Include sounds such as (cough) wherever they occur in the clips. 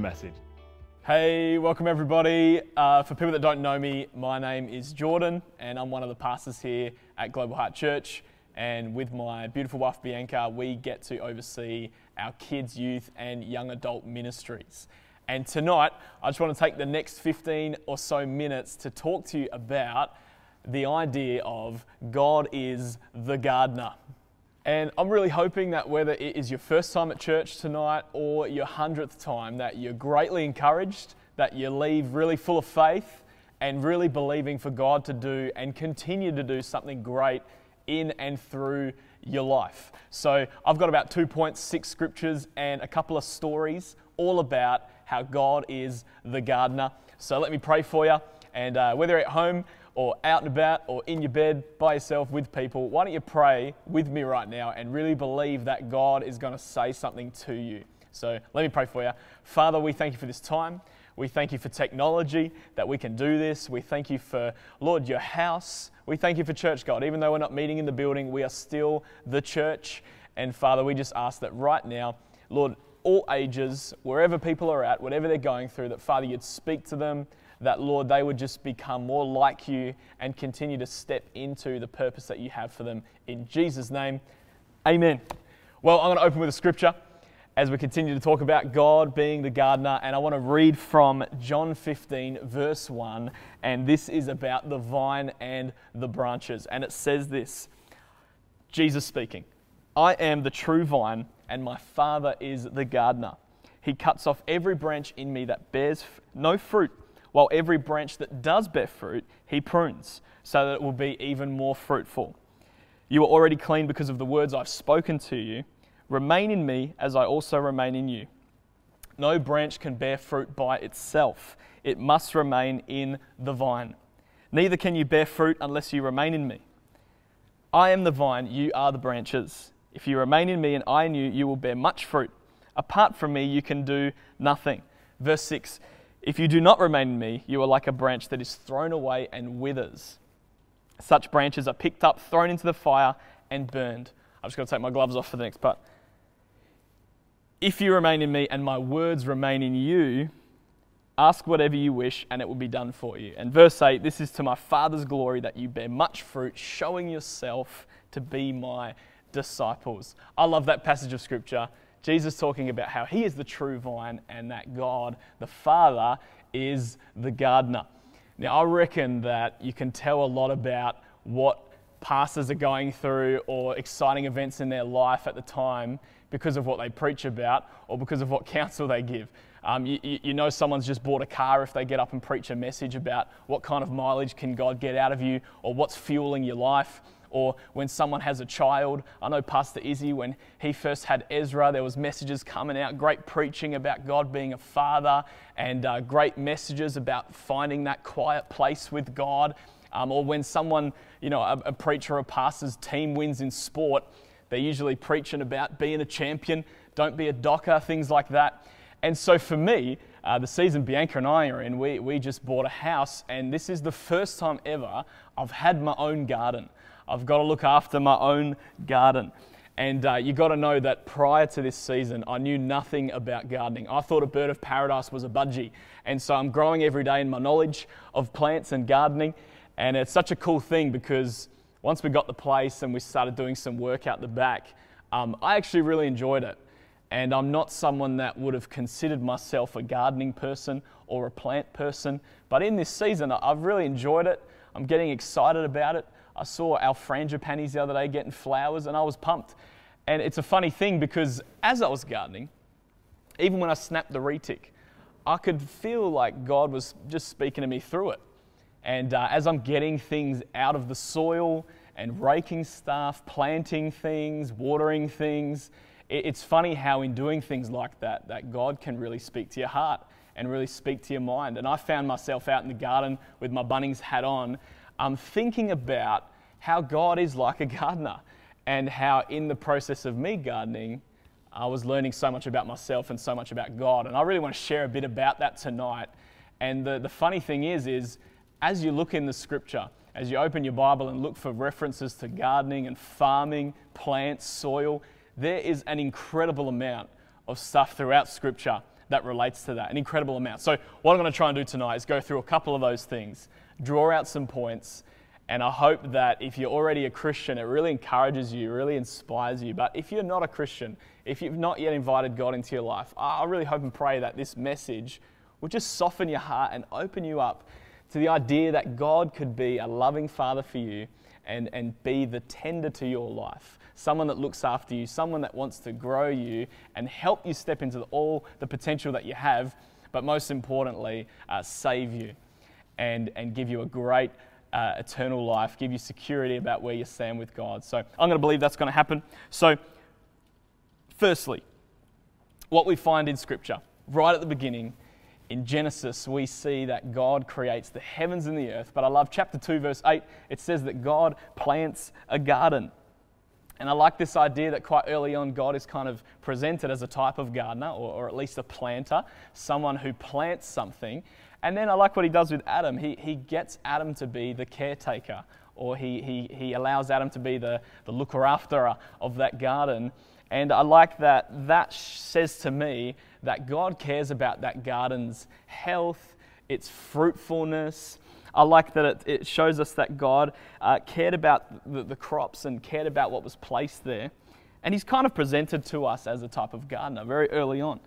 message. Hey, welcome everybody. Uh, for people that don't know me, my name is Jordan, and I'm one of the pastors here at Global Heart Church. And with my beautiful wife Bianca, we get to oversee our kids, youth, and young adult ministries. And tonight, I just want to take the next 15 or so minutes to talk to you about the idea of God is the gardener. And I'm really hoping that whether it is your first time at church tonight or your hundredth time, that you're greatly encouraged, that you leave really full of faith and really believing for God to do and continue to do something great in and through your life. So I've got about 2.6 scriptures and a couple of stories all about how God is the gardener. So let me pray for you. And uh, whether at home or out and about or in your bed by yourself with people, why don't you pray with me right now and really believe that God is going to say something to you? So let me pray for you. Father, we thank you for this time. We thank you for technology that we can do this. We thank you for, Lord, your house. We thank you for church, God. Even though we're not meeting in the building, we are still the church. And Father, we just ask that right now, Lord, all ages, wherever people are at, whatever they're going through, that Father, you'd speak to them, that, Lord, they would just become more like you and continue to step into the purpose that you have for them. In Jesus' name, amen. Well, I'm going to open with a scripture as we continue to talk about God being the gardener. And I want to read from John 15, verse 1. And this is about the vine and the branches. And it says this Jesus speaking, I am the true vine, and my Father is the gardener. He cuts off every branch in me that bears no fruit while every branch that does bear fruit, he prunes, so that it will be even more fruitful. You are already clean because of the words I've spoken to you. Remain in me as I also remain in you. No branch can bear fruit by itself, it must remain in the vine. Neither can you bear fruit unless you remain in me. I am the vine, you are the branches. If you remain in me and I in you, you will bear much fruit. Apart from me, you can do nothing. Verse 6 if you do not remain in me, you are like a branch that is thrown away and withers. Such branches are picked up, thrown into the fire, and burned. I've just got to take my gloves off for the next part. If you remain in me and my words remain in you, ask whatever you wish and it will be done for you. And verse 8 this is to my Father's glory that you bear much fruit, showing yourself to be my disciples. I love that passage of scripture Jesus talking about how he is the true vine and that God, the Father, is the gardener. Now, I reckon that you can tell a lot about what pastors are going through or exciting events in their life at the time because of what they preach about or because of what (laughs) counsel they give. Um, you, you, know someone's just bought a car if they get up and preach a message about what kind of mileage can God get out of you or what's fueling your life or when someone has a child. I know Pastor Izzy, when he first had Ezra, there was messages coming out, great preaching about God being a father, and uh, great messages about finding that quiet place with God. Um, or when someone, you know, a, a preacher or pastor's team wins in sport, they're usually preaching about being a champion, don't be a docker, things like that. And so for me, uh, the season Bianca and I are in, we, we just bought a house, and this is the first time ever I've had my own garden. I've got to look after my own garden. And uh, you've got to know that prior to this season, I knew nothing about gardening. I thought a bird of paradise was a budgie. And so I'm growing every day in my knowledge of plants and gardening. And it's such a cool thing because once we got the place and we started doing some work out the back, um, I actually really enjoyed it. And I'm not someone that would have considered myself a gardening person or a plant person. But in this season, I've really enjoyed it. I'm getting excited about it. I saw our frangipanis the other day getting flowers and I was pumped. And it's a funny thing because as I was gardening, even when I snapped the retic, I could feel like God was just speaking to me through it. And uh, as I'm getting things out of the soil and raking stuff, planting things, watering things, it, it's funny how in doing things like that, that God can really speak to your heart and really speak to your mind. And I found myself out in the garden with my Bunnings hat on, I'm thinking about how God is like a gardener and how, in the process of me gardening, I was learning so much about myself and so much about God. And I really want to share a bit about that tonight. And the, the funny thing is, is as you look in the scripture, as you open your Bible and look for references to gardening and farming, plants, soil, there is an incredible amount of stuff throughout scripture that relates to that, an incredible amount. So, what I'm going to try and do tonight is go through a couple of those things, draw out some points, and I hope that if you're already a Christian, it really encourages you, really inspires you. But if you're not a Christian, if you've not yet invited God into your life, I really hope and pray that this message will just soften your heart and open you up to the idea that God could be a loving father for you and, and be the tender to your life. Someone that looks after you, someone that wants to grow you and help you step into the, all the potential that you have, but most importantly, uh, save you and, and give you a great uh, eternal life, give you security about where you stand with God. So I'm going to believe that's going to happen. So, firstly, what we find in Scripture, right at the beginning, in Genesis, we see that God creates the heavens and the earth. But I love chapter 2, verse 8. It says that God plants a garden. And I like this idea that quite early on, God is kind of presented as a type of gardener, or, or at least a planter, someone who plants something. And then I like what he does with Adam. He, he gets Adam to be the caretaker, or he, he, he allows Adam to be the, the looker after of that garden. And I like that that says to me that God cares about that garden's health, its fruitfulness. I like that it, it shows us that God uh, cared about the, the crops and cared about what was placed there. And he's kind of presented to us as a type of gardener very early on.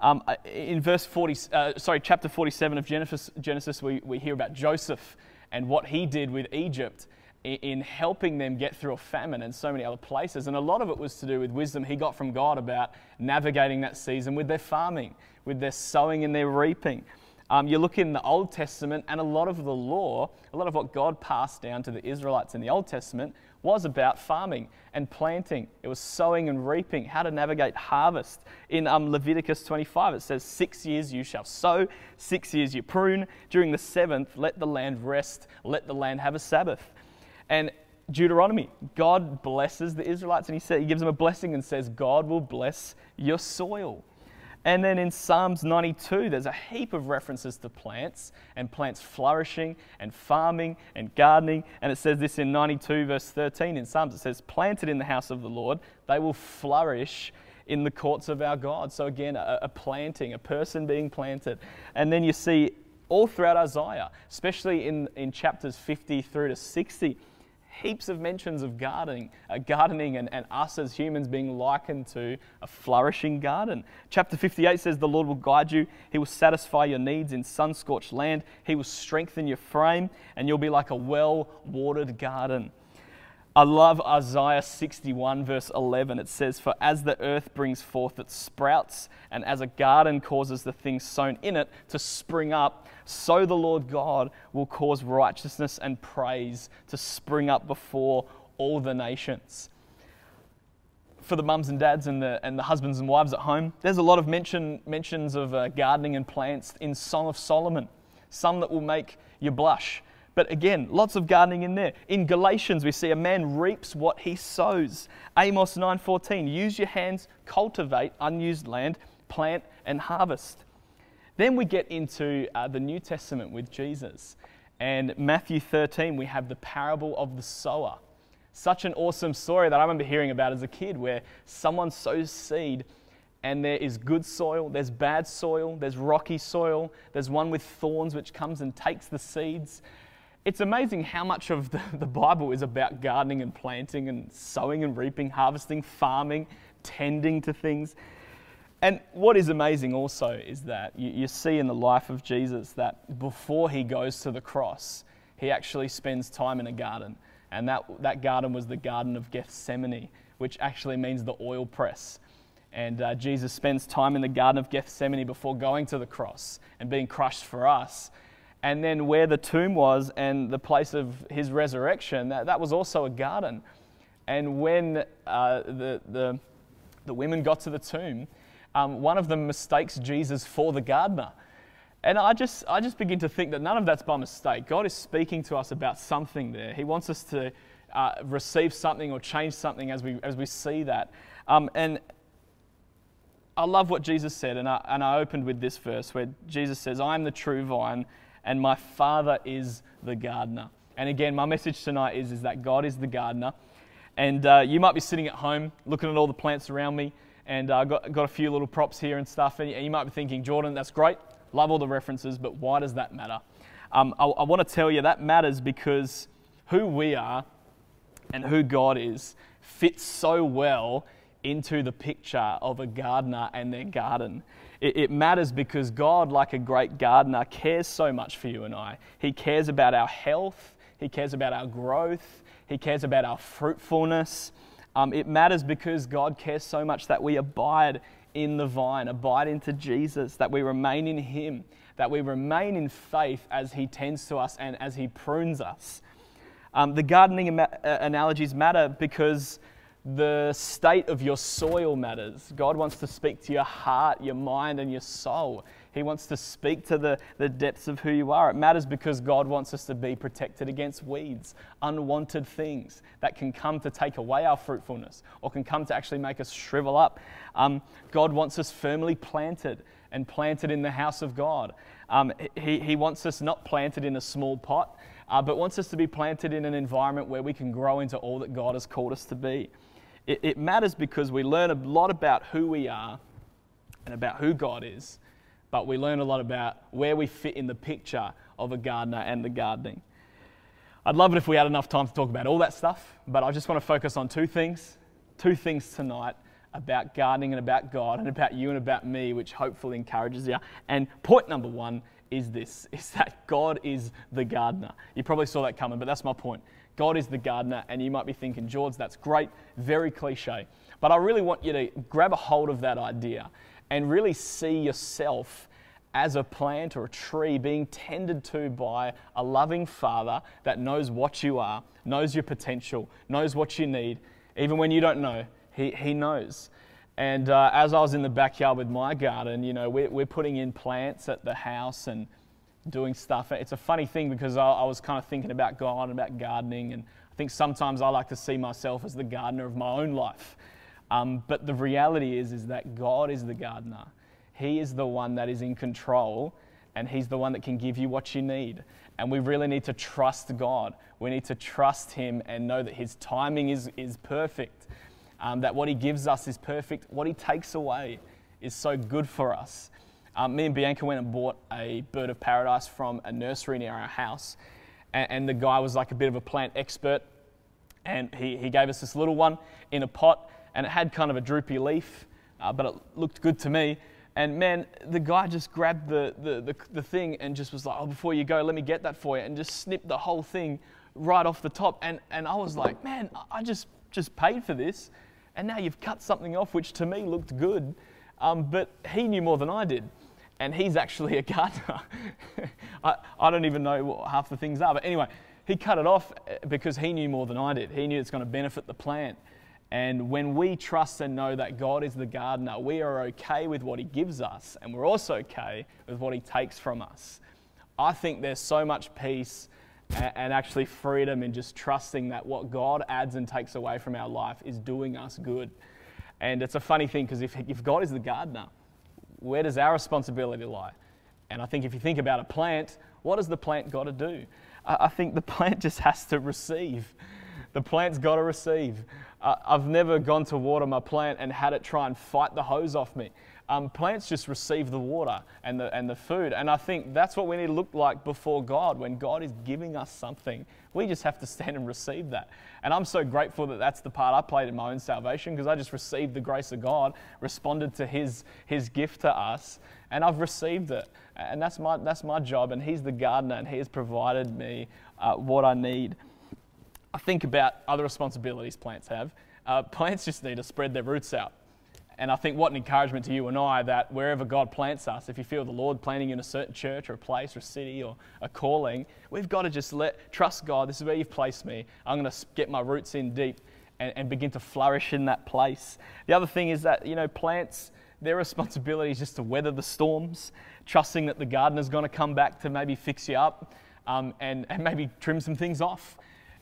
Um, uh, in verse 40, uh, sorry, chapter 47 of Genesis, Genesis we, we hear about Joseph and what he did with Egypt in, in helping them get through a famine and so many other places. And a lot of it was to do with wisdom he got from God about navigating that season with their farming, with their sowing and their reaping. Um, you look in the Old Testament, and a lot of the law, a lot of what God passed down to the Israelites in the Old Testament, was about farming and planting. It was sowing and reaping, how to navigate harvest. In um, Leviticus 25, it says, Six years you shall sow, six years you prune. During the seventh, let the land rest, let the land have a Sabbath. And Deuteronomy, God blesses the Israelites, and he, said, he gives them a blessing and says, God will bless your soil. And then in Psalms 92, there's a heap of references to plants and plants flourishing and farming and gardening. And it says this in 92, verse 13 in Psalms it says, Planted in the house of the Lord, they will flourish in the courts of our God. So again, a, a planting, a person being planted. And then you see all throughout Isaiah, especially in, in chapters 50 through to 60 heaps of mentions of gardening, uh, gardening and, and us as humans being likened to a flourishing garden. Chapter 58 says, The Lord will guide you, He will satisfy your needs in sun scorched land, He will strengthen your frame, and you'll be like a well watered garden. I love Isaiah 61, verse 11. It says, For as the earth brings forth its sprouts, and as a garden causes the things sown in it to spring up, so the Lord God will cause righteousness and praise to spring up before all the nations. For the mums and dads and the, and the husbands and wives at home, there's a lot of mention, mentions of uh, gardening and plants in Song of Solomon, some that will make you blush but again, lots of gardening in there. In Galatians, we see a man reaps what he sows. Amos 9:14, use your hands, cultivate unused land, plant and harvest. Then we get into uh, the New Testament with Jesus. And Matthew 13, we have the parable of the sower. Such an awesome story that I remember hearing about as a kid where someone sows seed and there is good soil, there's bad soil, there's rocky soil, there's one with thorns which comes and takes the seeds it's amazing how much of the, the Bible is about gardening and planting and sowing and reaping, harvesting, farming, tending to things. And what is amazing also is that you, you, see in the life of Jesus that before he goes to the cross, he actually spends time in a garden. And that, that garden was the Garden of Gethsemane, which actually means the oil press. And uh, Jesus spends time in the Garden of Gethsemane before going to the cross and being crushed for us and then where the tomb was and the place of his resurrection, that, that was also a garden. And when uh, the, the, the women got to the tomb, um, one of them mistakes Jesus for the gardener. And I just, I just begin to think that none of that's by mistake. God is speaking to us about something there. He wants us to uh, receive something or change something as we, as we see that. Um, and I love what Jesus said, and I, and I opened with this verse where Jesus says, I am the true vine and my Father is the gardener. And again, my message tonight is, is that God is the gardener. And uh, you might be sitting at home looking at all the plants around me, and I uh, got, got a few little props here and stuff. And you might be thinking, Jordan, that's great. Love all the references, but why does that matter? Um, I, I want to tell you that matters because who we are and who God is fits so well into the picture of a gardener and their garden. It, it, matters because God, like a great gardener, cares so much for you and I. He cares about our health, He cares about our growth, He cares about our fruitfulness. Um, it matters because God cares so much that we abide in the vine, abide into Jesus, that we remain in Him, that we remain in faith as He tends to us and as He prunes us. Um, the gardening uh, analogies matter because the state of your soil matters. God wants to speak to your heart, your mind, and your soul. He wants to speak to the, the depths of who you are. It matters because God wants us to be protected against weeds, unwanted things that can come to take away our fruitfulness or can come to actually make us shrivel up. Um, God wants us firmly planted and planted in the house of God. Um, he, he wants us not planted in a small pot, uh, but wants us to be planted in an environment where we can grow into all that God has called us to be. It, it matters because we learn a lot about who we are and about who God is, but we learn a lot about where we fit in the picture of a gardener and the gardening. I'd love it if we had enough time to talk about all that stuff, but I just want to focus on two things. Two things tonight about gardening and about God and about you and about me, which hopefully encourages you. And point number one is this (laughs) is that God is the gardener. You probably saw that coming, but that's my point. God is the gardener, and you might be thinking, George, that's great, very cliche. But I really want you to grab a hold of that idea and really see yourself as a plant or a tree being tended to by a loving father that knows what you are, knows your potential, knows what you need. Even when you don't know, he, he knows. And uh, as I was in the backyard with my garden, you know, we're, we're putting in plants at the house and doing stuff. It's a funny thing because I, I was kind of thinking about God and about gardening, and I think sometimes I like to see myself as the gardener of my own life. Um, but the reality is, is that God is the gardener. He is the one that is in control, and He's the one that can give you what you need. And we really need to trust God. We need to trust Him and know that His timing is, is perfect, um, that what He gives us is perfect, what He takes away is so good for us. Um, me and Bianca went and bought a bird of paradise from a nursery near our house. And, and the guy was like a bit of a plant expert. And he, he gave us this little one in a pot. And it had kind of a droopy leaf, uh, but it looked good to me. And man, the guy just grabbed the, the, the, the, thing and just was like, oh, before you go, let me get that for you. And just snipped the whole thing right off the top. And, and I was like, man, I just, just paid for this. And now you've cut something off which to me looked good. Um, but he knew more than I did and he's actually a gardener. (laughs) I, I don't even know what half the things are, but anyway, he cut it off eh, because he knew more than I did. He knew it's going to benefit the plant. And when we trust and know that God is the gardener, we are okay with what He gives us, and we're also okay with what He takes from us. I think there's so much peace and actually freedom in just trusting that what God adds and takes away from our life is doing us good. And it's a funny thing because if, if God is the gardener, where does our responsibility lie? And I think if you think about a plant, what has the plant got to do? I think the (laughs) plant just has to receive. The plant's got to receive. I've never gone to water my plant and had it try and fight the hose off me. Um, plants just receive the water and the, and the food. And I think that's what we need to look like before God. When God is giving us something, we just have to (laughs) stand and receive that. And I'm so grateful that that's the part I played in my own salvation because I just received the grace of God, responded to His, his gift to us, and I've received it. And that's my, that's my job. And He's the gardener, and He has provided me uh, what I need. I think about other responsibilities plants have. Uh, plants just need to spread their roots out. And I think what an encouragement to you and I that wherever God plants us, if you feel the Lord planting you in a certain church or a place or a city or a calling, we've got to just let trust God. This is where you've placed me. I'm going to get my roots in deep and, and begin to flourish in that place. The other thing is that you know plants, their responsibility is just to weather the storms, trusting that the gardener's going to come back to maybe fix you up um, and, and maybe trim some things off.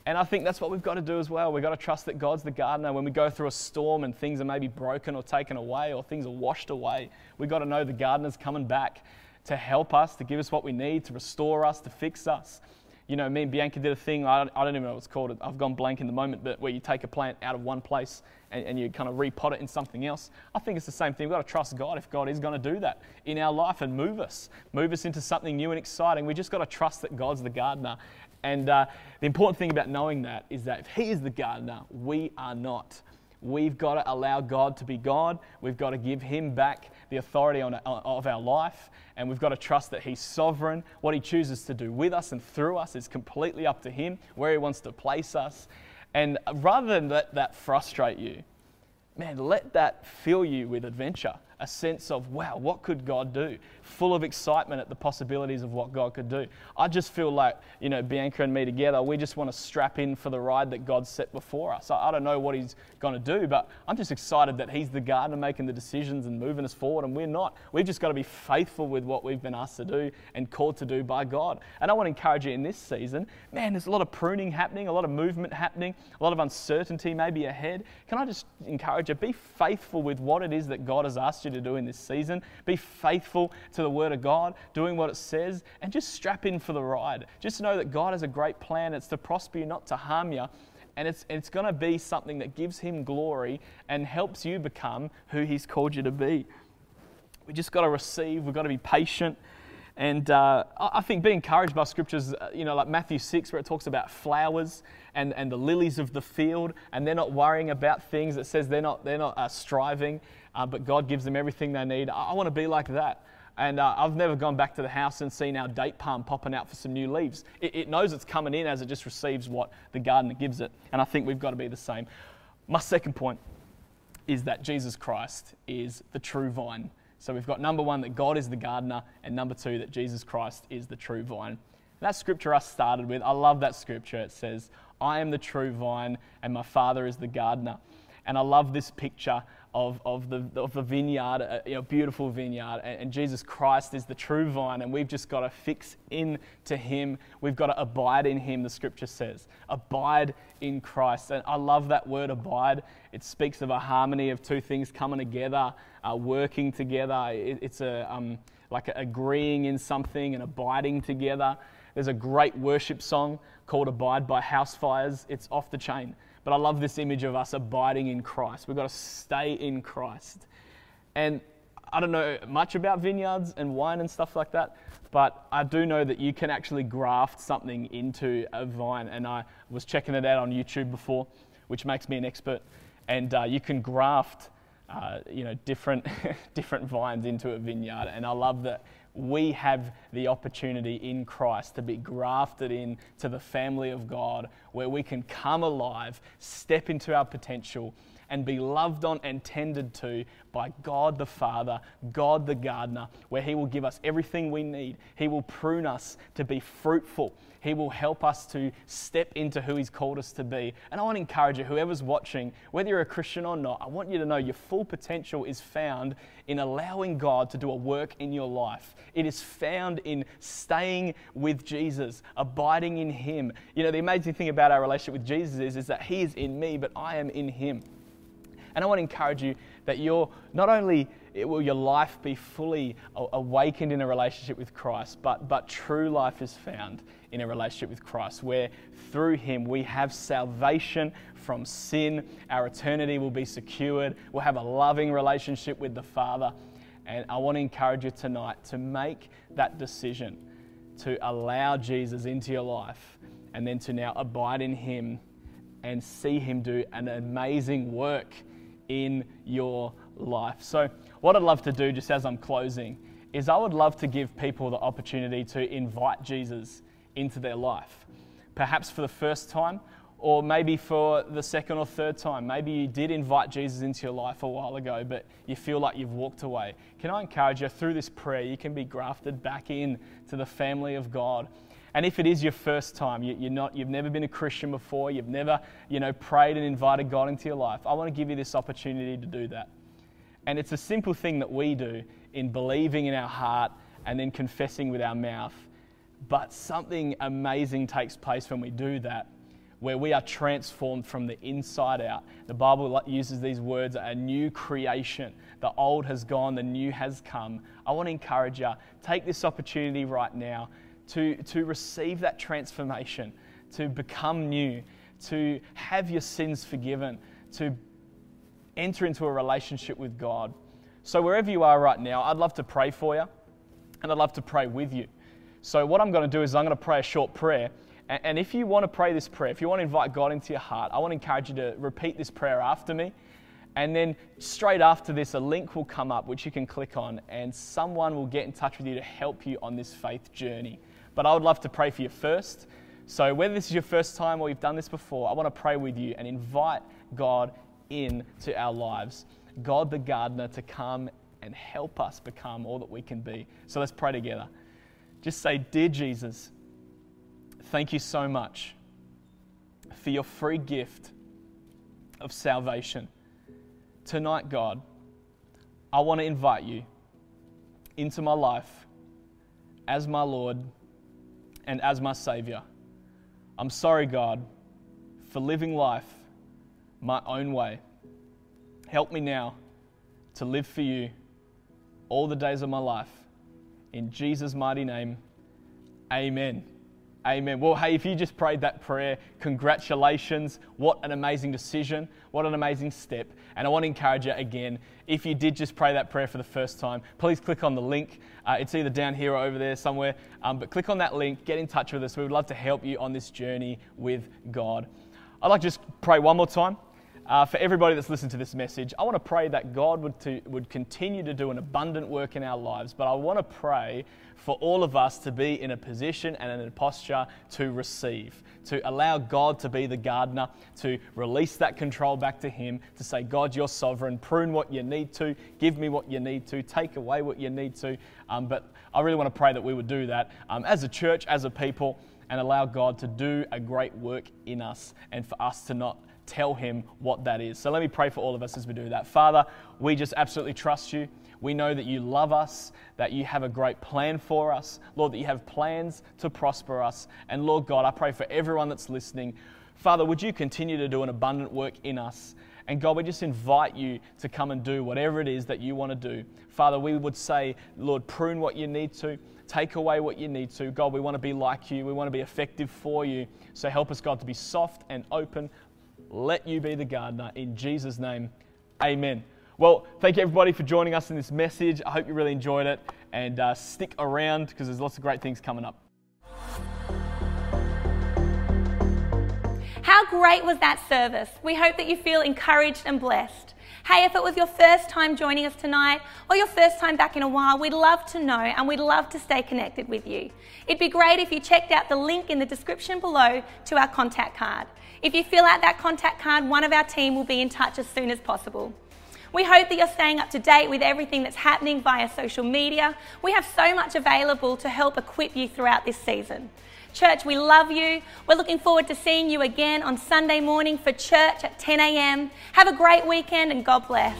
And I think that's what we've got to do as well. We've got to trust that God's the gardener. When we go through a storm and things are maybe broken or taken away or things are washed away, we've got to know the gardener's coming back to help us, to give us what we need, to restore us, to fix us. You know, me and Bianca did a thing, I don't, I don't even know what it's called, I've gone blank in the moment, but where you take a plant out of one place and, and you kind of repot it in something else. I think it's the same thing. We've got to trust God if God is going to do that in our life and move us, move us into something new and exciting. We just got to trust that God's the gardener. And uh, the important thing about knowing that is that if He is the gardener, we are not. We've got to allow God to be God. We've got to give Him back the authority on, of our life. And we've got to trust that He's sovereign. What He chooses to do with us and through us is completely up to Him, where He wants to place us. And rather than let that frustrate you, man, let that fill you with adventure a sense of, wow, what could God do? Full of excitement at the possibilities of what God could do. I just feel like, you know, Bianca and me together, we just want to strap in for the ride that God's set before us. I, I don't know what He's going to do, but I'm just excited that He's the gardener making the decisions and moving us forward, and we're not. We've just got to be faithful with what we've been asked to do and called to do by God. And I want to encourage you in this season, man, there's a lot of pruning happening, a lot of movement happening, a lot of uncertainty maybe ahead. Can I just encourage you, be faithful with what it is that God has asked you to do in this season. Be faithful to the Word of God, doing what it says, and just strap in for the ride. Just know that God has a great plan. It's to prosper you, not to harm you. And it's, it's going to be something that gives Him glory and helps you become who He's called you to be. We just got to receive, we've got to be patient. And uh, I think be encouraged by scriptures, uh, you know, like Matthew 6, where it talks about flowers and, and the lilies of the field, and they're not worrying about things. It says they're not, they're not uh, striving uh, but God gives them everything they need. I, I want to be like that. And uh, I've never gone back to the house and seen our date palm popping out for some new leaves. It, it knows it's coming in as it just receives what the gardener gives it. And I think we've got to be the same. My second point is that Jesus Christ is the true vine. So we've got number one, that God is the gardener, and number two, that Jesus Christ is the true vine. And that scripture I started with, I love that scripture. It says, I am the true vine, and my Father is the gardener. And I love this picture of, of, the, of the vineyard, a you know, beautiful vineyard. And, and, Jesus Christ is the true vine, and we've just got to fix in to Him. We've got to abide in Him, the scripture says. Abide in Christ. And I love that word abide. It speaks of a harmony of two things coming together, uh, working together. It, it's a, um, like agreeing in something and abiding together. There's a great worship song called Abide by Housefires. It's off the chain. But I love this image of us abiding in Christ. We've got to stay in Christ. And I don't know much about vineyards and wine and stuff like that, but I do know that you can actually graft something into a vine. And I was checking it out on YouTube before, which makes me an expert. And uh, you can graft, uh, you know, different (laughs) different vines into a vineyard. And I love that we have the opportunity in Christ to be grafted in to the family of God where we can come alive, step into our potential, and be loved on and tended to by God the Father, God the gardener, where He will give us everything we need. He will prune us to be fruitful. He will help us to step into who He's called us to be. And I want to encourage you, whoever's watching, whether you're a Christian or not, I want you to know your full potential is found in allowing God to do a work in your life. It is found in staying with Jesus, abiding in Him. You know, the amazing thing about our relationship with Jesus is, is that He is in me, but I am in Him. And I want to encourage you that you're not only will your life be fully awakened in a relationship with Christ, but, but true life is found in a relationship with Christ, where through Him we have salvation from sin. Our eternity will be secured. We'll have a loving relationship with the Father. And I want to encourage you tonight to make that decision to allow Jesus into your life and then to now abide in Him and see Him do an amazing work in your life. So, what I'd love to do just as I'm closing is I would love to give people the opportunity to invite Jesus into their life. Perhaps for the first time, or maybe for the second or third time. Maybe you did invite Jesus into your life a while ago, but you feel like you've walked away. Can I encourage you through this prayer, you can be grafted back in to the family of God and if it is your first time, you, are not, you've never been a Christian before, you've never you know, prayed and invited God into your life, I want to give you this opportunity to do that. And it's a simple thing that we do in believing in our heart and then confessing with our mouth. But something amazing takes place when we do that, where we are transformed from the inside out. The Bible uses these words a new creation. The old has gone, the new has come. I want to encourage you take this opportunity right now to, to receive that transformation, to become new, to have your sins forgiven, to enter into a relationship with God. So, wherever you are right now, I'd love to pray for you and I'd love to pray with you. So, what I'm going to do is I'm going to pray a short prayer. And if you want to pray this prayer, if you want to invite God into your heart, I want to encourage you to repeat this prayer after me. And then straight after this, a link will come up which you can click on, and someone will get in touch with you to help you on this faith journey. But I would love to pray for you first. So, whether this is your first time or you've done this before, I want to pray with you and invite God into our lives. God the gardener to come and help us become all that we can be. So, let's pray together. Just say, Dear Jesus, thank you so much for your free gift of salvation. Tonight, God, I want to invite you into my life as my Lord and as my Savior. I'm sorry, God, for living life my own way. Help me now to live for you all the days of my life. In Jesus' mighty name, amen. Amen. Well, hey, if you just prayed that prayer, congratulations. What an amazing decision. What an amazing step. And I want to encourage you again, if you did just pray that prayer for the first time, please click on the link. Uh, it's either down here or over there somewhere. Um, but click on that link, get in touch with us. We would love to help you on this journey with God. I'd like to just pray one more time. Uh, for everybody that's listened to this message, I want to pray that God would, to, would continue to do an abundant work in our lives, but I want to pray for all of us to be in a position and in a posture to receive, to allow God to be the gardener, to release that control back to Him, to say, God, you're sovereign, prune what you need to, give me what you need to, take away what you need to. Um, but I really want to pray that we would do that um, as a church, as a people, and allow God to do a great work in us and for us to not tell Him what that is. So let me pray for all of us as we do that. Father, we just absolutely trust you. We know that you love us, that you have a great plan for us. Lord, that you have plans to prosper us. And Lord God, I pray for everyone that's listening. Father, would you continue to do an abundant work in us? And God, we just invite you to come and do whatever it is that you want to do. Father, we would say, Lord, prune what you need to, take away what you need to. God, we want to be like you, we want to be effective for you. So help us, God, to be soft and open. Let you be the gardener. In Jesus' name, amen. Well, thank you everybody for joining us in this message. I hope you really enjoyed it and uh, stick around because there's lots of great things coming up. How great was that service? We hope that you feel encouraged and blessed. Hey, if it was your first time joining us tonight or your first time back in a while, we'd love to know and we'd love to stay connected with you. It'd be great if you checked out the link in the description below to our contact card. If you fill out that contact card, one of our team will be in touch as soon as possible. We hope that you're staying up to date with everything that's happening via social media. We have so much available to help equip you throughout this season. Church, we love you. We're looking forward to seeing you again on Sunday morning for church at 10 a.m. Have a great weekend and God bless.